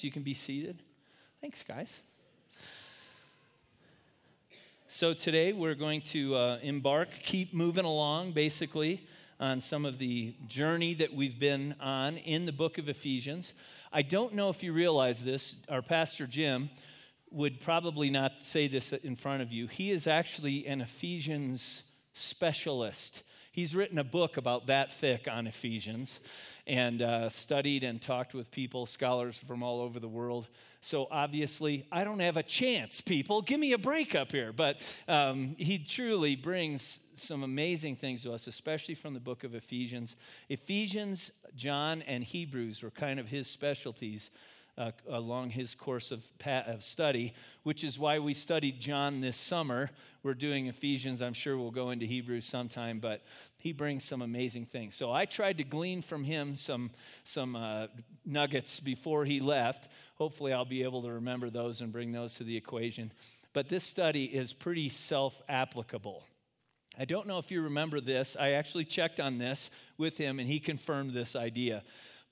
Thanks. You can be seated. Thanks, guys. So, today we're going to uh, embark, keep moving along, basically, on some of the journey that we've been on in the book of Ephesians. I don't know if you realize this. Our pastor, Jim, would probably not say this in front of you. He is actually an Ephesians specialist. He's written a book about that thick on Ephesians and uh, studied and talked with people, scholars from all over the world. So obviously, I don't have a chance, people. Give me a break up here. But um, he truly brings some amazing things to us, especially from the book of Ephesians. Ephesians, John, and Hebrews were kind of his specialties uh, along his course of, of study, which is why we studied John this summer. We're doing Ephesians. I'm sure we'll go into Hebrews sometime, but he brings some amazing things. So I tried to glean from him some, some uh, nuggets before he left. Hopefully, I'll be able to remember those and bring those to the equation. But this study is pretty self applicable. I don't know if you remember this. I actually checked on this with him, and he confirmed this idea.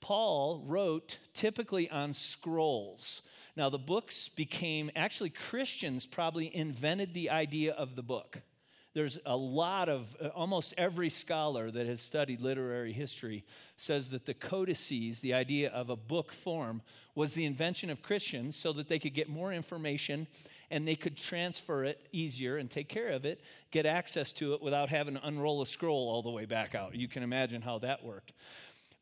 Paul wrote typically on scrolls. Now, the books became, actually, Christians probably invented the idea of the book. There's a lot of, uh, almost every scholar that has studied literary history says that the codices, the idea of a book form, was the invention of Christians so that they could get more information and they could transfer it easier and take care of it, get access to it without having to unroll a scroll all the way back out. You can imagine how that worked.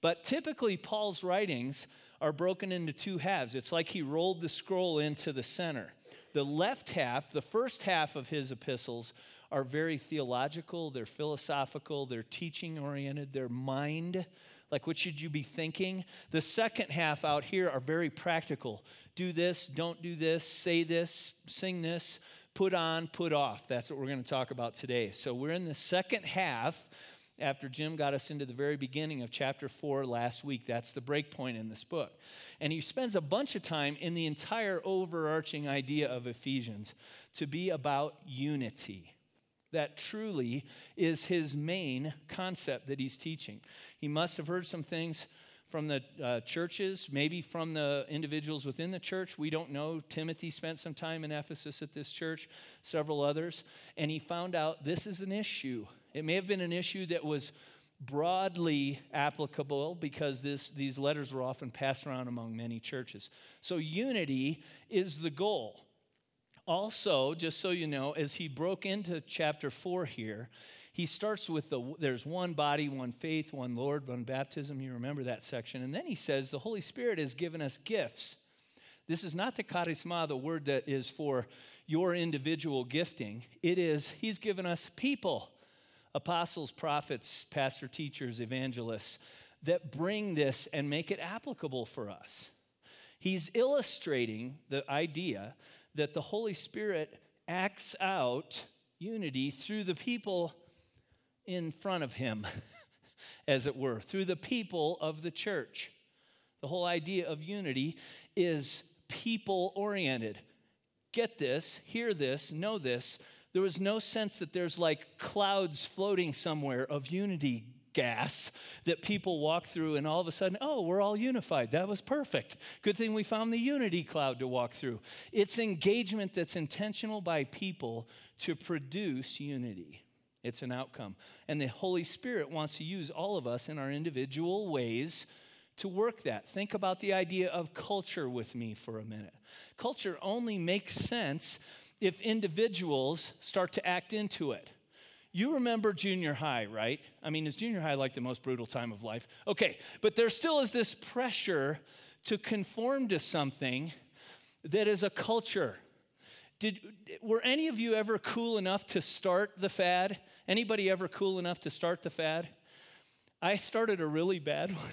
But typically, Paul's writings are broken into two halves. It's like he rolled the scroll into the center. The left half, the first half of his epistles, are very theological, they're philosophical, they're teaching oriented, they're mind. Like, what should you be thinking? The second half out here are very practical. Do this, don't do this, say this, sing this, put on, put off. That's what we're going to talk about today. So, we're in the second half after Jim got us into the very beginning of chapter 4 last week. That's the break point in this book. And he spends a bunch of time in the entire overarching idea of Ephesians to be about unity. That truly is his main concept that he's teaching. He must have heard some things from the uh, churches, maybe from the individuals within the church. We don't know. Timothy spent some time in Ephesus at this church, several others, and he found out this is an issue it may have been an issue that was broadly applicable because this, these letters were often passed around among many churches. So, unity is the goal. Also, just so you know, as he broke into chapter 4 here, he starts with the there's one body, one faith, one Lord, one baptism. You remember that section. And then he says the Holy Spirit has given us gifts. This is not the charisma, the word that is for your individual gifting. It is, he's given us people apostles, prophets, pastor, teachers, evangelists that bring this and make it applicable for us. He's illustrating the idea that the Holy Spirit acts out unity through the people in front of him, as it were, through the people of the church. The whole idea of unity is people oriented. Get this, hear this, know this there was no sense that there's like clouds floating somewhere of unity gas that people walk through and all of a sudden, oh, we're all unified. That was perfect. Good thing we found the unity cloud to walk through. It's engagement that's intentional by people to produce unity. It's an outcome. And the Holy Spirit wants to use all of us in our individual ways to work that. Think about the idea of culture with me for a minute. Culture only makes sense if individuals start to act into it. You remember junior high, right? I mean, is junior high like the most brutal time of life? Okay, but there still is this pressure to conform to something that is a culture. Did, were any of you ever cool enough to start the fad? Anybody ever cool enough to start the fad? I started a really bad one.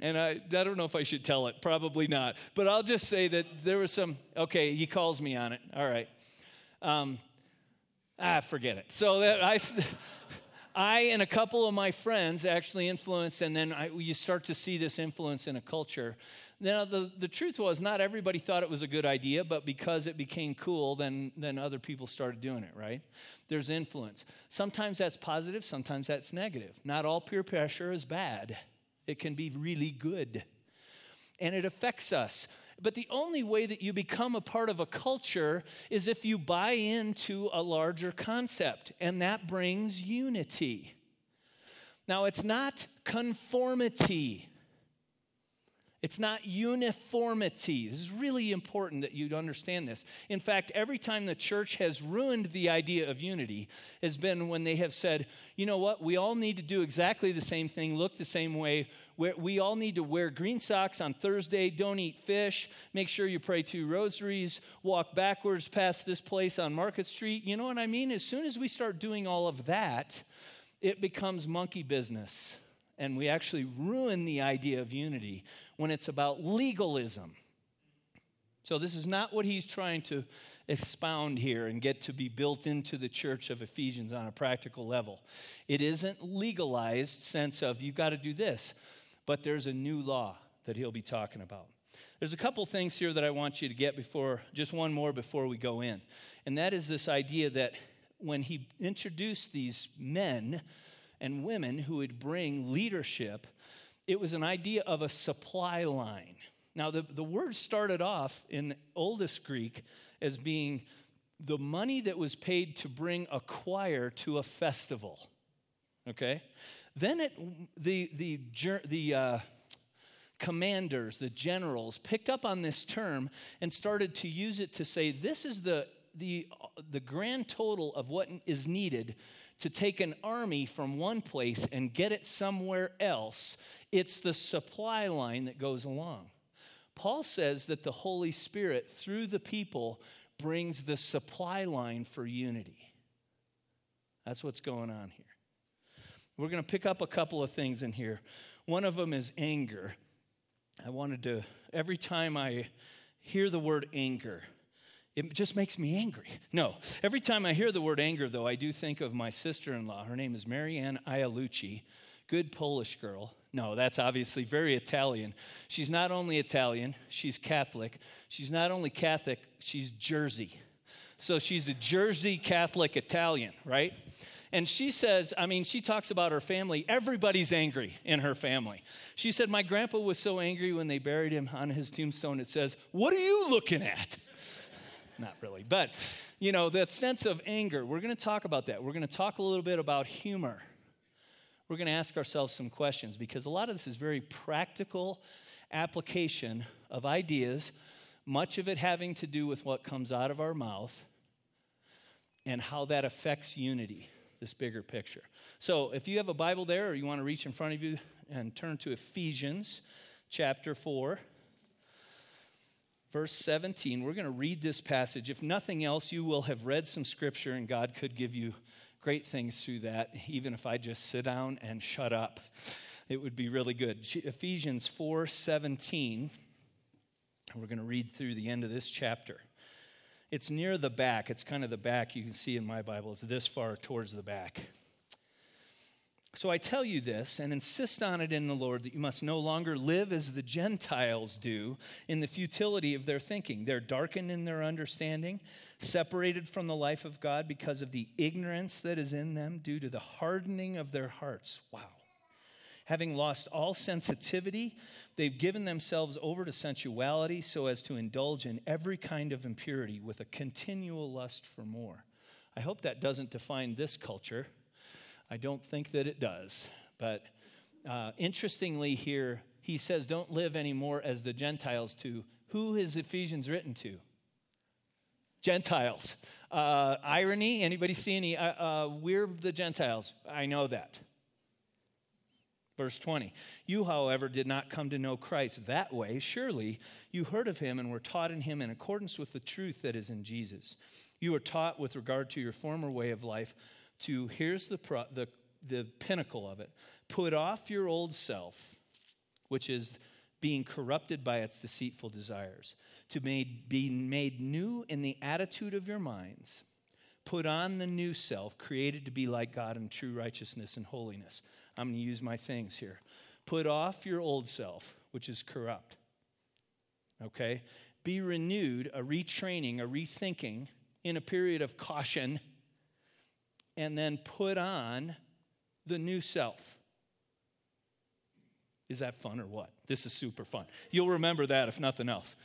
And I, I don't know if I should tell it, probably not. But I'll just say that there was some, okay, he calls me on it. All right. Um, ah, forget it. So that I, I and a couple of my friends actually influenced, and then I, you start to see this influence in a culture. Now, the, the truth was, not everybody thought it was a good idea, but because it became cool, then, then other people started doing it, right? There's influence. Sometimes that's positive, sometimes that's negative. Not all peer pressure is bad it can be really good. and it affects us. But the only way that you become a part of a culture is if you buy into a larger concept, and that brings unity. Now, it's not conformity. It's not uniformity. This is really important that you understand this. In fact, every time the church has ruined the idea of unity has been when they have said, you know what, we all need to do exactly the same thing, look the same way. We all need to wear green socks on Thursday, don't eat fish, make sure you pray two rosaries, walk backwards past this place on Market Street. You know what I mean? As soon as we start doing all of that, it becomes monkey business and we actually ruin the idea of unity when it's about legalism. So, this is not what he's trying to expound here and get to be built into the church of Ephesians on a practical level. It isn't legalized sense of you've got to do this, but there's a new law that he'll be talking about. There's a couple things here that I want you to get before, just one more before we go in. And that is this idea that when he introduced these men and women who would bring leadership, it was an idea of a supply line. Now, the, the word started off in oldest Greek as being the money that was paid to bring a choir to a festival. Okay? Then it, the, the, the uh, commanders, the generals, picked up on this term and started to use it to say this is the, the, the grand total of what is needed to take an army from one place and get it somewhere else. It's the supply line that goes along. Paul says that the Holy Spirit, through the people, brings the supply line for unity. That's what's going on here. We're going to pick up a couple of things in here. One of them is anger. I wanted to, every time I hear the word anger, it just makes me angry. No, every time I hear the word anger, though, I do think of my sister in law. Her name is Marianne Ialucci, good Polish girl. No, that's obviously very Italian. She's not only Italian, she's Catholic. She's not only Catholic, she's Jersey. So she's a Jersey Catholic Italian, right? And she says, I mean, she talks about her family. Everybody's angry in her family. She said, My grandpa was so angry when they buried him on his tombstone. It says, What are you looking at? Not really. But, you know, that sense of anger, we're going to talk about that. We're going to talk a little bit about humor. We're going to ask ourselves some questions because a lot of this is very practical application of ideas, much of it having to do with what comes out of our mouth and how that affects unity, this bigger picture. So, if you have a Bible there or you want to reach in front of you and turn to Ephesians chapter 4 verse 17. We're going to read this passage. If nothing else, you will have read some scripture, and God could give you great things through that, even if I just sit down and shut up. It would be really good. Ephesians 4 17. We're going to read through the end of this chapter. It's near the back. It's kind of the back you can see in my Bible. It's this far towards the back. So I tell you this and insist on it in the Lord that you must no longer live as the Gentiles do in the futility of their thinking. They're darkened in their understanding, separated from the life of God because of the ignorance that is in them due to the hardening of their hearts. Wow. Having lost all sensitivity, they've given themselves over to sensuality so as to indulge in every kind of impurity with a continual lust for more. I hope that doesn't define this culture I don't think that it does. But uh, interestingly, here, he says, Don't live anymore as the Gentiles to. Who is Ephesians written to? Gentiles. Uh, irony? Anybody see any? Uh, uh, we're the Gentiles. I know that. Verse 20. You, however, did not come to know Christ that way. Surely you heard of him and were taught in him in accordance with the truth that is in Jesus. You were taught with regard to your former way of life to here's the, pro, the, the pinnacle of it put off your old self, which is being corrupted by its deceitful desires, to made, be made new in the attitude of your minds. Put on the new self, created to be like God in true righteousness and holiness. I'm going to use my things here. Put off your old self, which is corrupt. Okay? Be renewed, a retraining, a rethinking in a period of caution and then put on the new self. Is that fun or what? This is super fun. You'll remember that if nothing else.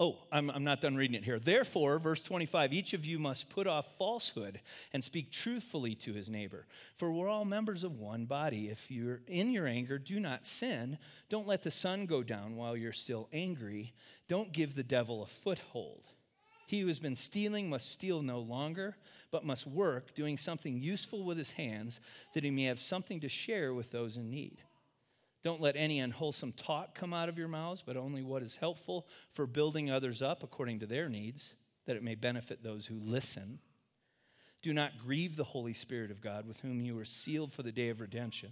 Oh, I'm, I'm not done reading it here. Therefore, verse 25, each of you must put off falsehood and speak truthfully to his neighbor. For we're all members of one body. If you're in your anger, do not sin. Don't let the sun go down while you're still angry. Don't give the devil a foothold. He who has been stealing must steal no longer, but must work, doing something useful with his hands, that he may have something to share with those in need. Don't let any unwholesome talk come out of your mouths, but only what is helpful for building others up according to their needs, that it may benefit those who listen. Do not grieve the Holy Spirit of God, with whom you were sealed for the day of redemption.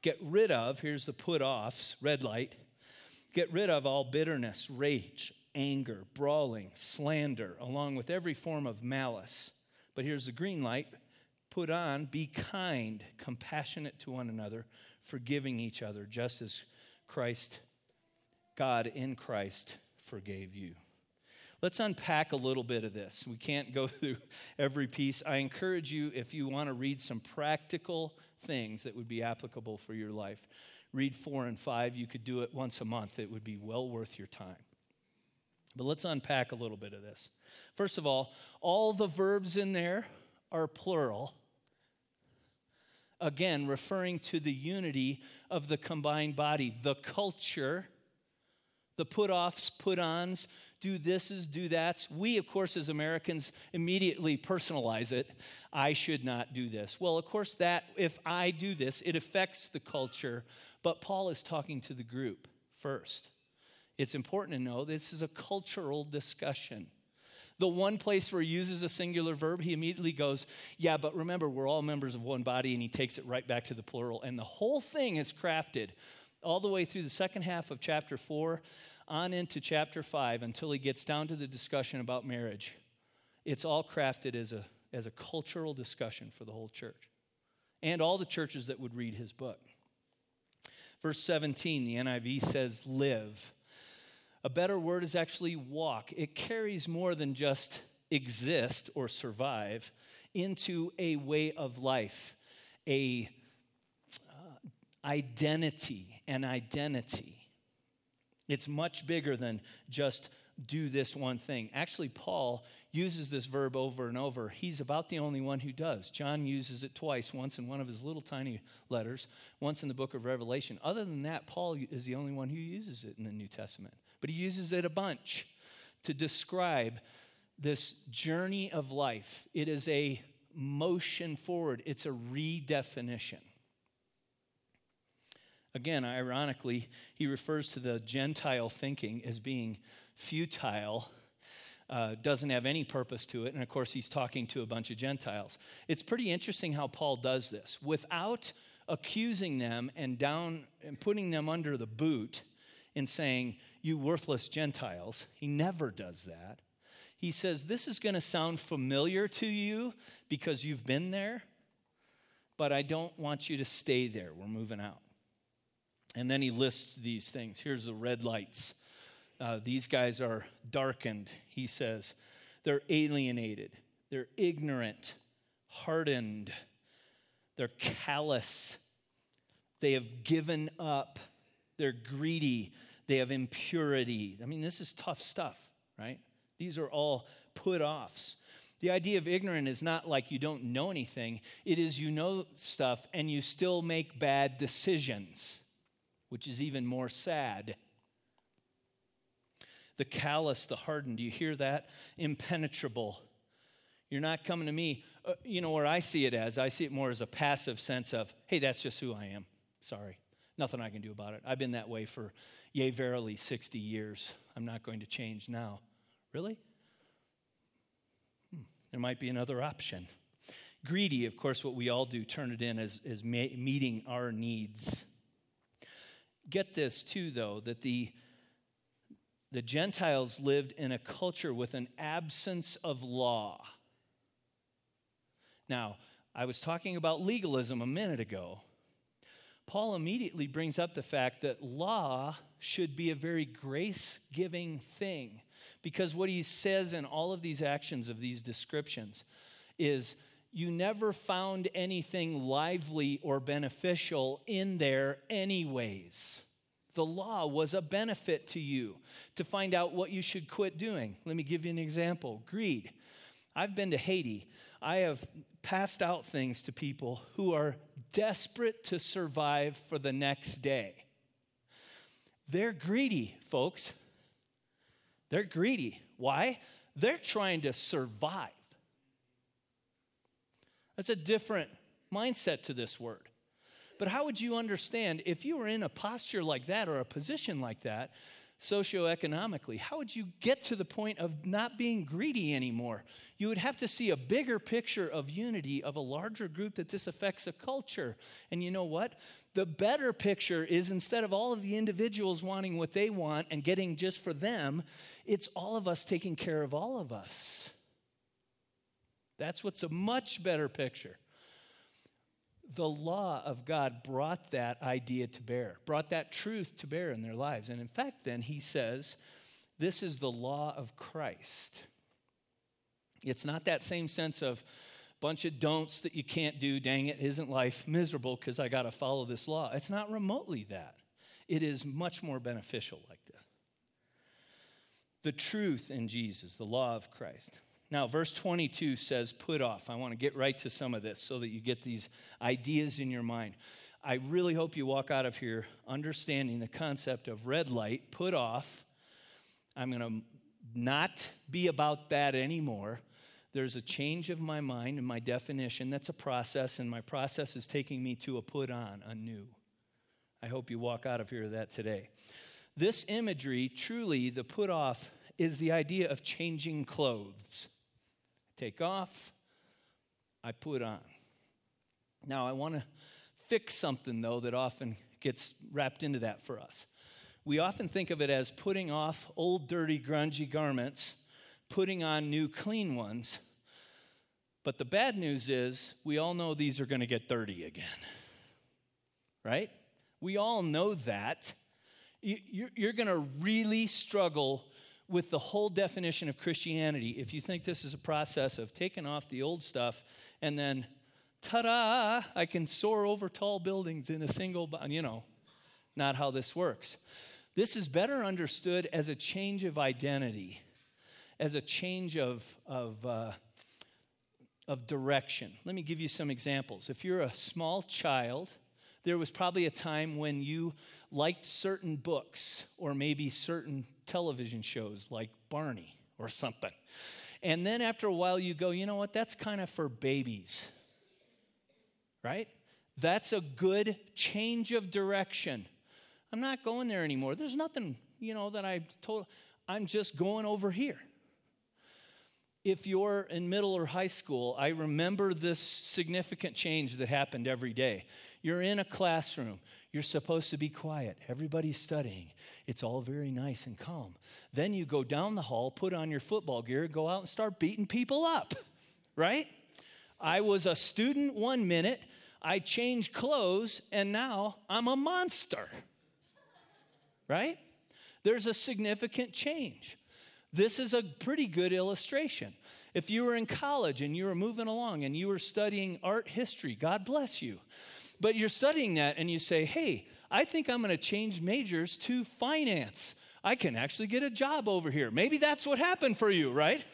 Get rid of, here's the put offs, red light. Get rid of all bitterness, rage, anger, brawling, slander, along with every form of malice. But here's the green light put on, be kind, compassionate to one another forgiving each other, just as Christ, God in Christ, forgave you. Let's unpack a little bit of this. We can't go through every piece. I encourage you, if you want to read some practical things that would be applicable for your life, read four and five. You could do it once a month, it would be well worth your time. But let's unpack a little bit of this. First of all, all the verbs in there are plural again, referring to the unity of the combined body, the culture, the put offs, put ons, do thises, do that's. We, of course, as Americans, immediately personalize it. I should not do this. Well, of course, that if I do this, it affects the culture, but Paul is talking to the group first. It's important to know this is a cultural discussion. The one place where he uses a singular verb, he immediately goes, Yeah, but remember, we're all members of one body, and he takes it right back to the plural. And the whole thing is crafted all the way through the second half of chapter four on into chapter five until he gets down to the discussion about marriage. It's all crafted as a, as a cultural discussion for the whole church and all the churches that would read his book. Verse 17, the NIV says, Live. A better word is actually walk. It carries more than just exist or survive into a way of life, a uh, identity, an identity. It's much bigger than just do this one thing. Actually, Paul uses this verb over and over. He's about the only one who does. John uses it twice, once in one of his little tiny letters, once in the book of Revelation. Other than that, Paul is the only one who uses it in the New Testament but he uses it a bunch to describe this journey of life. It is a motion forward, it's a redefinition. Again, ironically, he refers to the Gentile thinking as being futile, uh, doesn't have any purpose to it. And of course, he's talking to a bunch of Gentiles. It's pretty interesting how Paul does this. Without accusing them and down and putting them under the boot and saying, you worthless Gentiles. He never does that. He says, This is going to sound familiar to you because you've been there, but I don't want you to stay there. We're moving out. And then he lists these things. Here's the red lights. Uh, these guys are darkened, he says. They're alienated, they're ignorant, hardened, they're callous, they have given up, they're greedy, they have impurity. I mean, this is tough stuff, right? These are all put offs. The idea of ignorant is not like you don't know anything, it is you know stuff and you still make bad decisions, which is even more sad. The callous, the hardened, do you hear that? Impenetrable. You're not coming to me. Uh, you know where I see it as? I see it more as a passive sense of, hey, that's just who I am. Sorry. Nothing I can do about it. I've been that way for Yea, verily, 60 years. I'm not going to change now. Really? Hmm. There might be another option. Greedy, of course, what we all do, turn it in as, as meeting our needs. Get this, too, though, that the, the Gentiles lived in a culture with an absence of law. Now, I was talking about legalism a minute ago. Paul immediately brings up the fact that law should be a very grace giving thing. Because what he says in all of these actions of these descriptions is you never found anything lively or beneficial in there, anyways. The law was a benefit to you to find out what you should quit doing. Let me give you an example greed. I've been to Haiti. I have passed out things to people who are desperate to survive for the next day. They're greedy, folks. They're greedy. Why? They're trying to survive. That's a different mindset to this word. But how would you understand if you were in a posture like that or a position like that, socioeconomically? How would you get to the point of not being greedy anymore? You would have to see a bigger picture of unity of a larger group that this affects a culture. And you know what? The better picture is instead of all of the individuals wanting what they want and getting just for them, it's all of us taking care of all of us. That's what's a much better picture. The law of God brought that idea to bear, brought that truth to bear in their lives. And in fact, then he says, this is the law of Christ. It's not that same sense of a bunch of don'ts that you can't do, dang it, isn't life miserable because I got to follow this law. It's not remotely that. It is much more beneficial like that. The truth in Jesus, the law of Christ. Now, verse 22 says, put off. I want to get right to some of this so that you get these ideas in your mind. I really hope you walk out of here understanding the concept of red light, put off. I'm going to not be about that anymore. There's a change of my mind and my definition. That's a process, and my process is taking me to a put on, a new. I hope you walk out of here that today. This imagery, truly, the put off, is the idea of changing clothes take off, I put on. Now, I want to fix something, though, that often gets wrapped into that for us. We often think of it as putting off old, dirty, grungy garments, putting on new, clean ones. But the bad news is, we all know these are going to get dirty again. Right? We all know that. You're going to really struggle with the whole definition of Christianity if you think this is a process of taking off the old stuff and then, ta da, I can soar over tall buildings in a single, you know, not how this works. This is better understood as a change of identity, as a change of, of, uh, of direction. Let me give you some examples. If you're a small child, there was probably a time when you liked certain books or maybe certain television shows like Barney or something. And then after a while, you go, you know what, that's kind of for babies, right? That's a good change of direction. I'm not going there anymore. There's nothing, you know, that I told, I'm just going over here. If you're in middle or high school, I remember this significant change that happened every day. You're in a classroom, you're supposed to be quiet. Everybody's studying. It's all very nice and calm. Then you go down the hall, put on your football gear, go out and start beating people up, right? I was a student one minute, I changed clothes, and now I'm a monster, right? There's a significant change. This is a pretty good illustration. If you were in college and you were moving along and you were studying art history, God bless you. But you're studying that and you say, hey, I think I'm going to change majors to finance. I can actually get a job over here. Maybe that's what happened for you, right?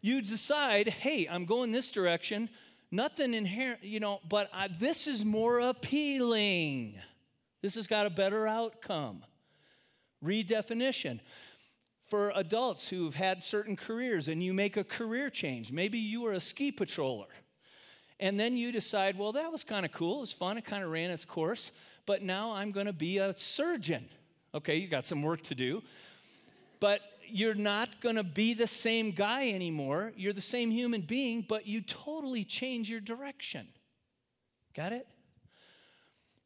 You decide, hey, I'm going this direction. Nothing inherent, you know, but I, this is more appealing. This has got a better outcome. Redefinition. For adults who've had certain careers and you make a career change, maybe you were a ski patroller and then you decide, well, that was kind of cool. It was fun. It kind of ran its course. But now I'm going to be a surgeon. Okay, you got some work to do. But you're not going to be the same guy anymore. You're the same human being, but you totally change your direction. Got it?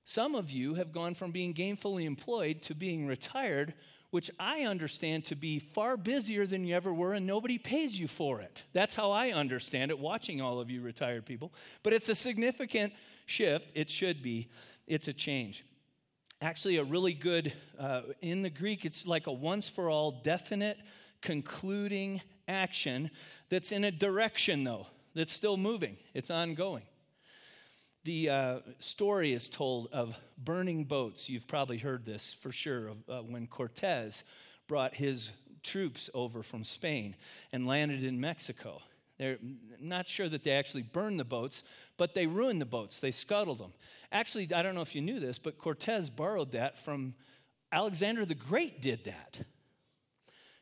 Some of you have gone from being gainfully employed to being retired which I understand to be far busier than you ever were, and nobody pays you for it. That's how I understand it, watching all of you retired people. But it's a significant shift. It should be. It's a change. Actually, a really good, uh, in the Greek, it's like a once for all, definite, concluding action that's in a direction, though. that's still moving, it's ongoing. The uh, story is told of burning boats. You've probably heard this for sure of, uh, when Cortez brought his troops over from Spain and landed in Mexico. They're not sure that they actually burned the boats, but they ruined the boats. They scuttled them. Actually, I don't know if you knew this, but Cortez borrowed that from Alexander the Great, did that.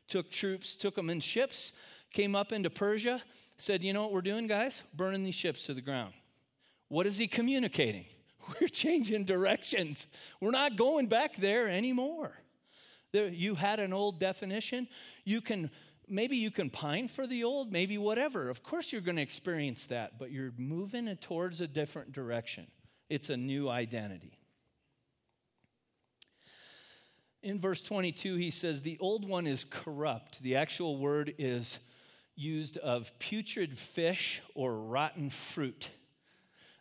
Took troops, took them in ships, came up into Persia, said, You know what we're doing, guys? Burning these ships to the ground. What is he communicating? We're changing directions. We're not going back there anymore. There, you had an old definition. You can maybe you can pine for the old, maybe whatever. Of course, you're going to experience that, but you're moving towards a different direction. It's a new identity. In verse 22, he says, The old one is corrupt. The actual word is used of putrid fish or rotten fruit.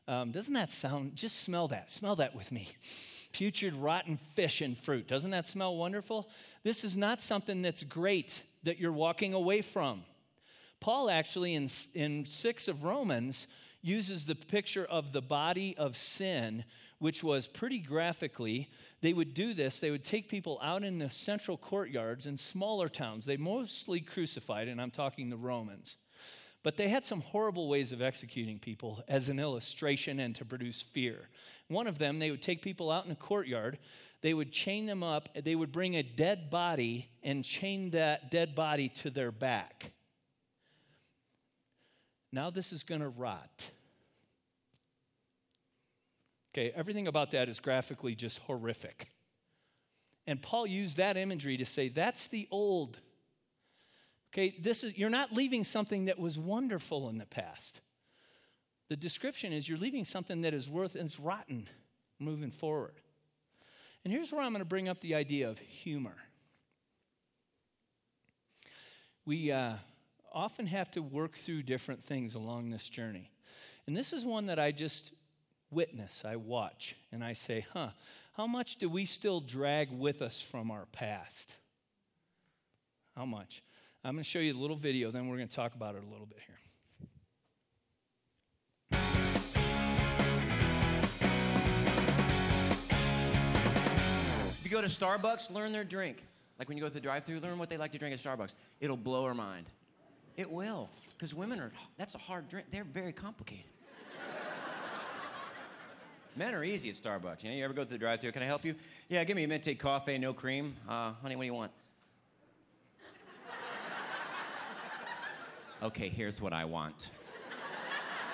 Um, doesn't that sound, just smell that, smell that with me. Putrid, rotten fish and fruit. Doesn't that smell wonderful? This is not something that's great that you're walking away from. Paul actually, in, in 6 of Romans, uses the picture of the body of sin, which was pretty graphically. They would do this, they would take people out in the central courtyards in smaller towns. They mostly crucified, and I'm talking the Romans. But they had some horrible ways of executing people as an illustration and to produce fear. One of them, they would take people out in a courtyard, they would chain them up, they would bring a dead body and chain that dead body to their back. Now this is going to rot. Okay, everything about that is graphically just horrific. And Paul used that imagery to say that's the old. Okay, this is you're not leaving something that was wonderful in the past. The description is you're leaving something that is worth and it's rotten moving forward. And here's where I'm going to bring up the idea of humor. We uh, often have to work through different things along this journey. And this is one that I just witness, I watch, and I say, huh, how much do we still drag with us from our past? How much? I'm going to show you a little video, then we're going to talk about it a little bit here. If you go to Starbucks, learn their drink. Like when you go to the drive through learn what they like to drink at Starbucks. It'll blow her mind. It will. Because women are, that's a hard drink. They're very complicated. Men are easy at Starbucks. You know, you ever go to the drive through Can I help you? Yeah, give me a mint coffee, no cream. Uh, honey, what do you want? Okay, here's what I want.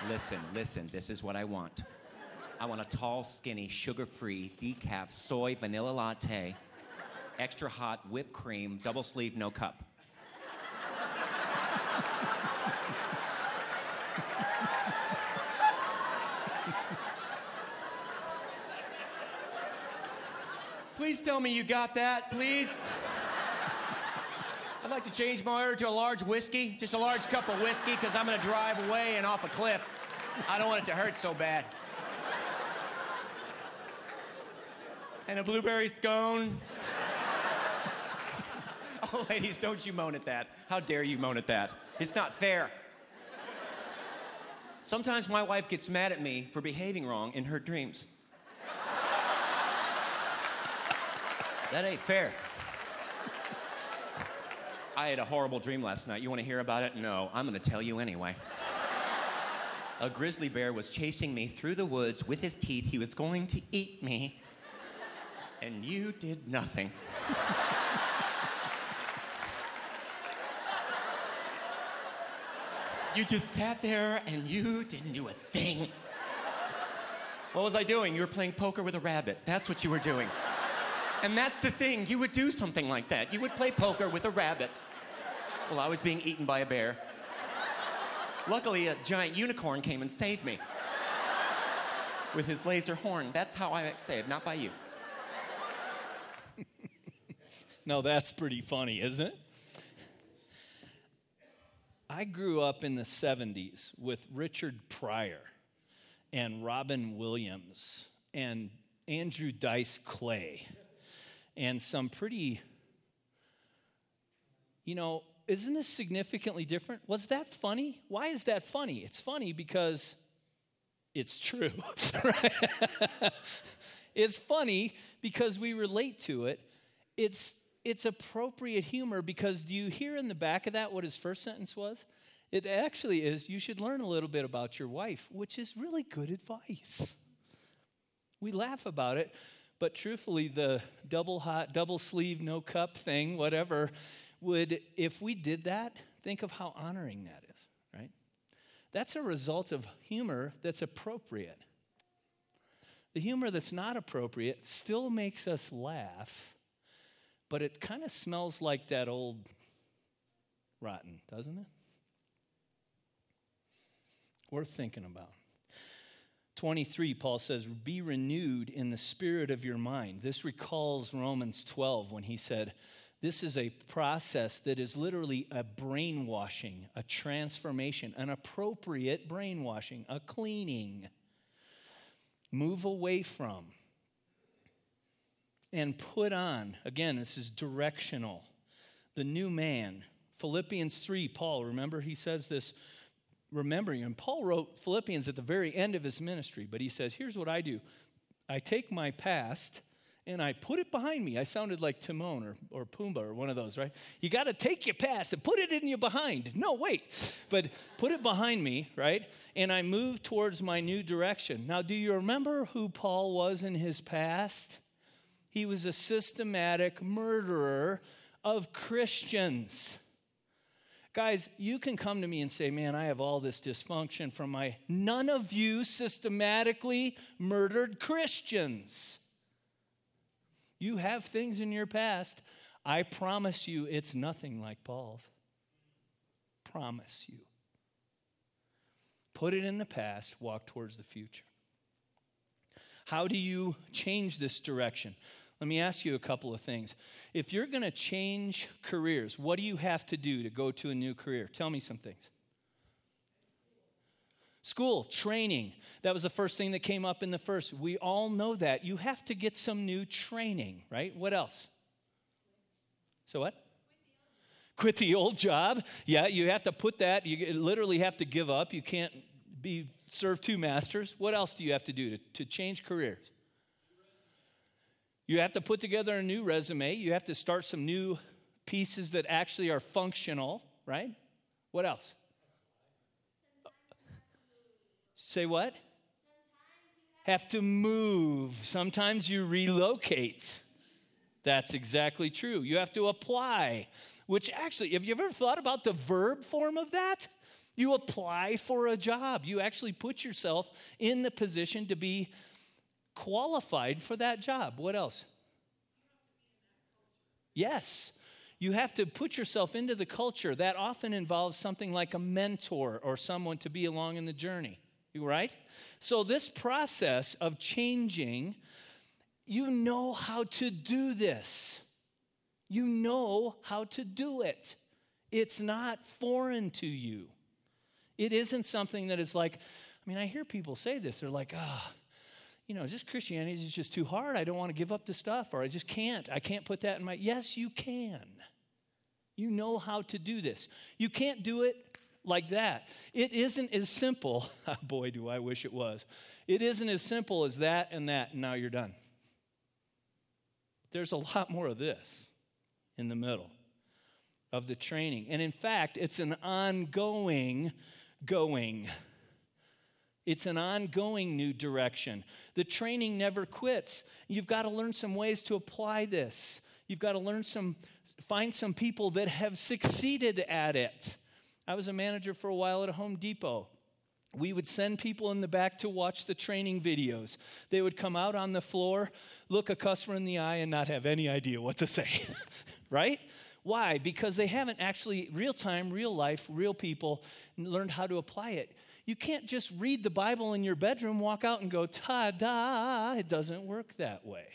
listen, listen, this is what I want. I want a tall, skinny, sugar free, decaf, soy, vanilla latte, extra hot, whipped cream, double sleeve, no cup. Please tell me you got that, please. I'd like to change my order to a large whiskey, just a large cup of whiskey, because I'm gonna drive away and off a cliff. I don't want it to hurt so bad. and a blueberry scone. oh, ladies, don't you moan at that. How dare you moan at that? It's not fair. Sometimes my wife gets mad at me for behaving wrong in her dreams. that ain't fair. I had a horrible dream last night. You want to hear about it? No, I'm going to tell you anyway. A grizzly bear was chasing me through the woods with his teeth. He was going to eat me and you did nothing. you just sat there and you didn't do a thing. What was I doing? You were playing poker with a rabbit. That's what you were doing. And that's the thing, you would do something like that. You would play poker with a rabbit while I was being eaten by a bear. Luckily, a giant unicorn came and saved me with his laser horn. That's how I saved, not by you. no, that's pretty funny, isn't it? I grew up in the 70s with Richard Pryor and Robin Williams and Andrew Dice Clay and some pretty, you know, isn't this significantly different? Was that funny? Why is that funny? It's funny because it's true. it's funny because we relate to it. It's it's appropriate humor because do you hear in the back of that what his first sentence was? It actually is you should learn a little bit about your wife, which is really good advice. We laugh about it, but truthfully, the double hot, double sleeve, no cup thing, whatever, would, if we did that, think of how honoring that is, right? That's a result of humor that's appropriate. The humor that's not appropriate still makes us laugh, but it kind of smells like that old rotten, doesn't it? Worth thinking about. 23, Paul says, Be renewed in the spirit of your mind. This recalls Romans 12 when he said, This is a process that is literally a brainwashing, a transformation, an appropriate brainwashing, a cleaning. Move away from and put on, again, this is directional, the new man. Philippians 3, Paul, remember he says this remembering. And Paul wrote Philippians at the very end of his ministry, but he says, Here's what I do I take my past and I put it behind me. I sounded like Timon or, or Pumbaa or one of those, right? You got to take your past and put it in your behind. No, wait, but put it behind me, right? And I move towards my new direction. Now, do you remember who Paul was in his past? He was a systematic murderer of Christians. Guys, you can come to me and say, Man, I have all this dysfunction from my. None of you systematically murdered Christians. You have things in your past. I promise you, it's nothing like Paul's. Promise you. Put it in the past, walk towards the future. How do you change this direction? Let me ask you a couple of things. If you're going to change careers, what do you have to do to go to a new career? Tell me some things. School, training. That was the first thing that came up in the first. We all know that. You have to get some new training, right? What else? So what? Quit the old job. Yeah, you have to put that, you literally have to give up. You can't be serve two masters. What else do you have to do to, to change careers? You have to put together a new resume. You have to start some new pieces that actually are functional, right? What else? Say what? Have to move. Sometimes you relocate. That's exactly true. You have to apply, which actually, have you ever thought about the verb form of that? You apply for a job. You actually put yourself in the position to be qualified for that job. What else? Yes. You have to put yourself into the culture. That often involves something like a mentor or someone to be along in the journey, right? So, this process of changing, you know how to do this. You know how to do it. It's not foreign to you. It isn't something that is like, I mean, I hear people say this. They're like, ah, oh, you know, is this Christianity is just too hard? I don't want to give up the stuff, or I just can't. I can't put that in my. Yes, you can. You know how to do this. You can't do it like that. It isn't as simple. Ah, boy, do I wish it was. It isn't as simple as that and that, and now you're done. There's a lot more of this in the middle of the training. And in fact, it's an ongoing going. It's an ongoing new direction. The training never quits. You've got to learn some ways to apply this. You've got to learn some, find some people that have succeeded at it. I was a manager for a while at a Home Depot. We would send people in the back to watch the training videos. They would come out on the floor, look a customer in the eye, and not have any idea what to say, right? Why? Because they haven't actually, real time, real life, real people, learned how to apply it. You can't just read the Bible in your bedroom, walk out and go, ta da. It doesn't work that way.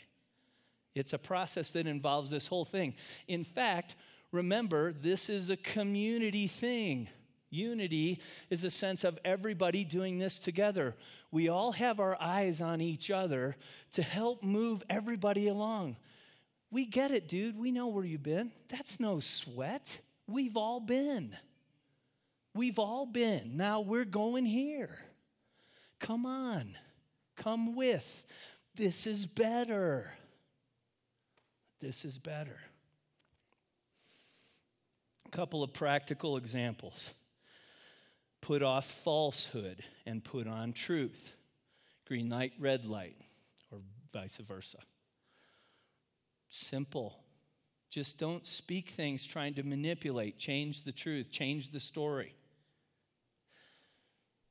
It's a process that involves this whole thing. In fact, remember, this is a community thing. Unity is a sense of everybody doing this together. We all have our eyes on each other to help move everybody along. We get it, dude. We know where you've been. That's no sweat. We've all been. We've all been. Now we're going here. Come on, come with. This is better. This is better. Couple of practical examples put off falsehood and put on truth. Green light, red light, or vice versa. Simple. Just don't speak things trying to manipulate, change the truth, change the story.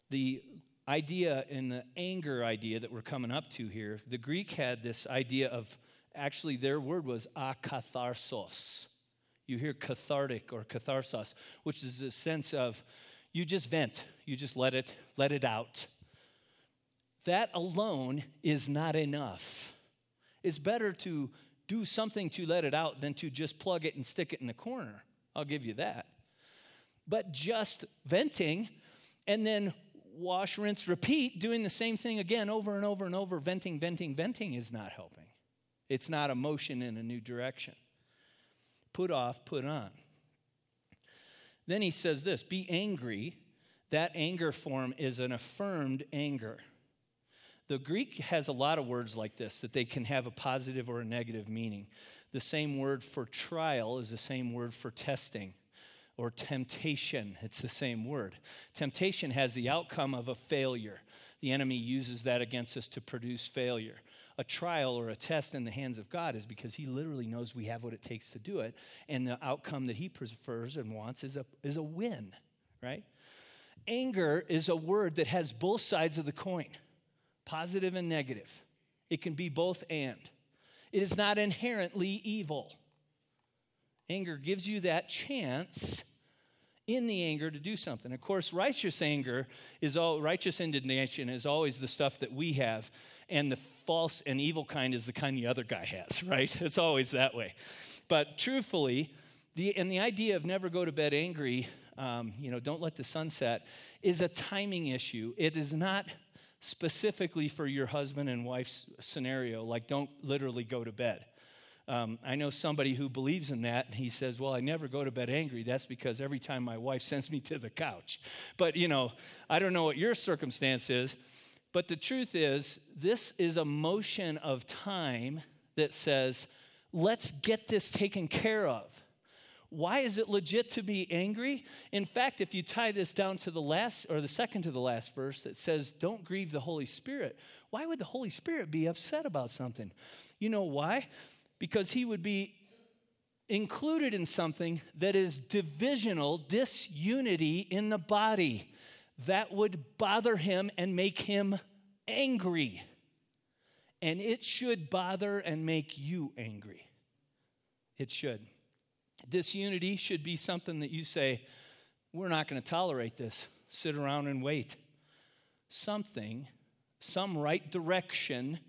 The idea and the anger idea that we're coming up to here, the Greek had this idea of actually, their word was akatharsos. You hear cathartic or catharsis, which is a sense of you just vent, you just let it, let it out. That alone is not enough. It's better to do something to let it out than to just plug it and stick it in the corner. I'll give you that. But just venting and then wash, rinse, repeat, doing the same thing again over and over and over, venting, venting, venting is not helping. It's not a motion in a new direction. Put off, put on. Then he says this be angry. That anger form is an affirmed anger. The Greek has a lot of words like this that they can have a positive or a negative meaning. The same word for trial is the same word for testing or temptation. It's the same word. Temptation has the outcome of a failure. The enemy uses that against us to produce failure. A trial or a test in the hands of God is because he literally knows we have what it takes to do it, and the outcome that he prefers and wants is a, is a win, right? Anger is a word that has both sides of the coin positive and negative. It can be both and. It is not inherently evil. Anger gives you that chance in the anger to do something. Of course, righteous anger is all righteous indignation is always the stuff that we have, and the false and evil kind is the kind the other guy has, right? It's always that way. But truthfully, the and the idea of never go to bed angry, um, you know, don't let the sun set, is a timing issue. It is not specifically for your husband and wife's scenario, like don't literally go to bed. Um, I know somebody who believes in that, and he says, Well, I never go to bed angry. That's because every time my wife sends me to the couch. But, you know, I don't know what your circumstance is, but the truth is, this is a motion of time that says, Let's get this taken care of. Why is it legit to be angry? In fact, if you tie this down to the last or the second to the last verse that says, Don't grieve the Holy Spirit, why would the Holy Spirit be upset about something? You know why? Because he would be included in something that is divisional, disunity in the body. That would bother him and make him angry. And it should bother and make you angry. It should. Disunity should be something that you say, we're not going to tolerate this. Sit around and wait. Something, some right direction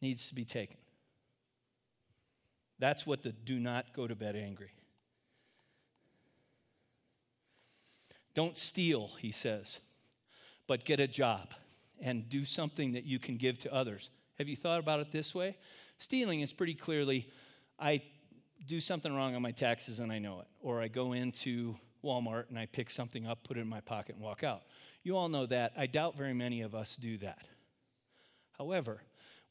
needs to be taken. That's what the do not go to bed angry. Don't steal, he says, but get a job and do something that you can give to others. Have you thought about it this way? Stealing is pretty clearly I do something wrong on my taxes and I know it. Or I go into Walmart and I pick something up, put it in my pocket, and walk out. You all know that. I doubt very many of us do that. However,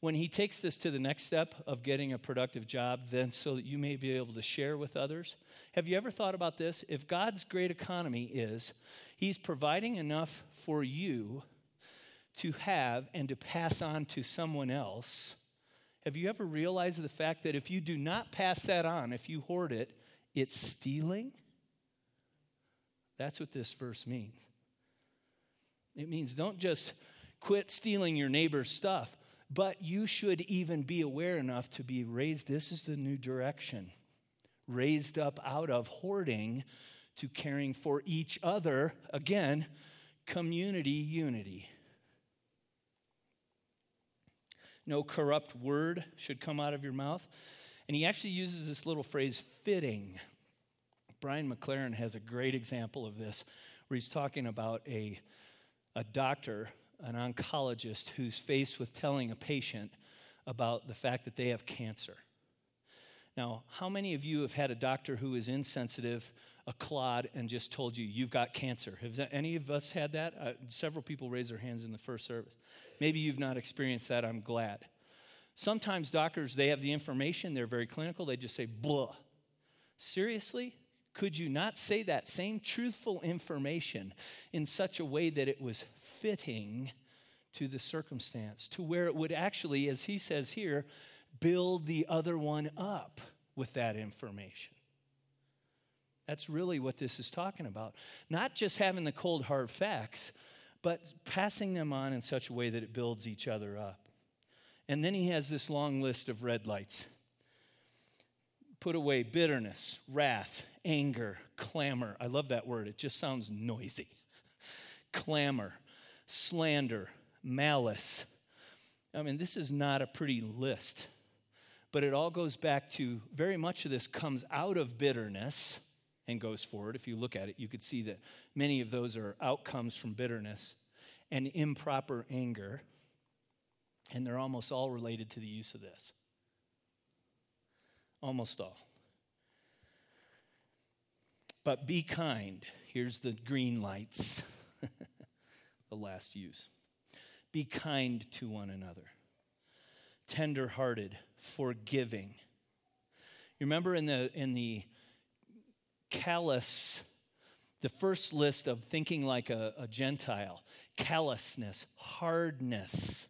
when he takes this to the next step of getting a productive job, then so that you may be able to share with others, have you ever thought about this? If God's great economy is he's providing enough for you to have and to pass on to someone else, have you ever realized the fact that if you do not pass that on, if you hoard it, it's stealing? That's what this verse means. It means don't just quit stealing your neighbor's stuff, but you should even be aware enough to be raised. This is the new direction. Raised up out of hoarding to caring for each other. Again, community unity. No corrupt word should come out of your mouth. And he actually uses this little phrase, fitting. Brian McLaren has a great example of this, where he's talking about a, a doctor, an oncologist, who's faced with telling a patient about the fact that they have cancer. Now, how many of you have had a doctor who is insensitive a clod and just told you, you've got cancer. Have any of us had that? Uh, several people raised their hands in the first service. Maybe you've not experienced that. I'm glad. Sometimes doctors, they have the information, they're very clinical, they just say, blah. Seriously? Could you not say that same truthful information in such a way that it was fitting to the circumstance, to where it would actually, as he says here, build the other one up with that information? That's really what this is talking about. Not just having the cold, hard facts, but passing them on in such a way that it builds each other up. And then he has this long list of red lights. Put away bitterness, wrath, anger, clamor. I love that word, it just sounds noisy. clamor, slander, malice. I mean, this is not a pretty list, but it all goes back to very much of this comes out of bitterness and goes forward. If you look at it, you could see that many of those are outcomes from bitterness and improper anger, and they're almost all related to the use of this. Almost all. But be kind. Here's the green lights, the last use. Be kind to one another, tender hearted, forgiving. You remember in the, in the callous, the first list of thinking like a, a Gentile callousness, hardness,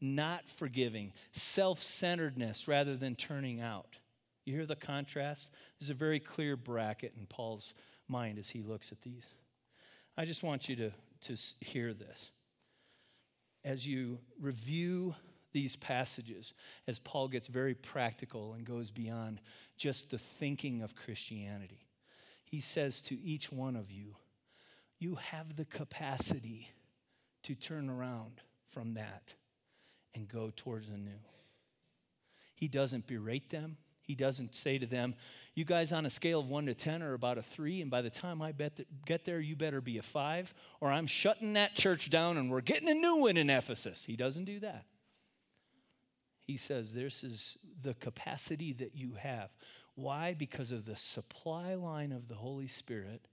not forgiving, self centeredness rather than turning out. You hear the contrast? There's a very clear bracket in Paul's mind as he looks at these. I just want you to, to hear this. As you review these passages, as Paul gets very practical and goes beyond just the thinking of Christianity, he says to each one of you, you have the capacity to turn around from that and go towards the new. He doesn't berate them. He doesn't say to them, You guys on a scale of one to 10 are about a three, and by the time I get there, you better be a five, or I'm shutting that church down and we're getting a new one in Ephesus. He doesn't do that. He says, This is the capacity that you have. Why? Because of the supply line of the Holy Spirit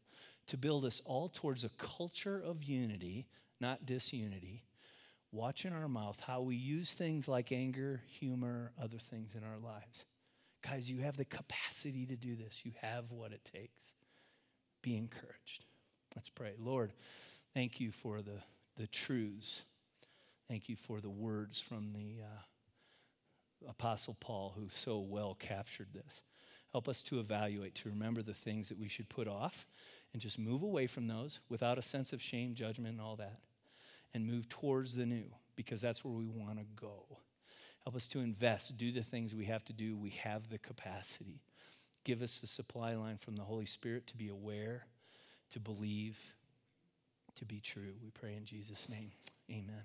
to build us all towards a culture of unity, not disunity. Watch in our mouth, how we use things like anger, humor, other things in our lives. Guys, you have the capacity to do this. You have what it takes. Be encouraged. Let's pray. Lord, thank you for the, the truths. Thank you for the words from the uh, Apostle Paul, who so well captured this. Help us to evaluate, to remember the things that we should put off and just move away from those without a sense of shame, judgment, and all that, and move towards the new because that's where we want to go. Help us to invest, do the things we have to do. We have the capacity. Give us the supply line from the Holy Spirit to be aware, to believe, to be true. We pray in Jesus' name. Amen.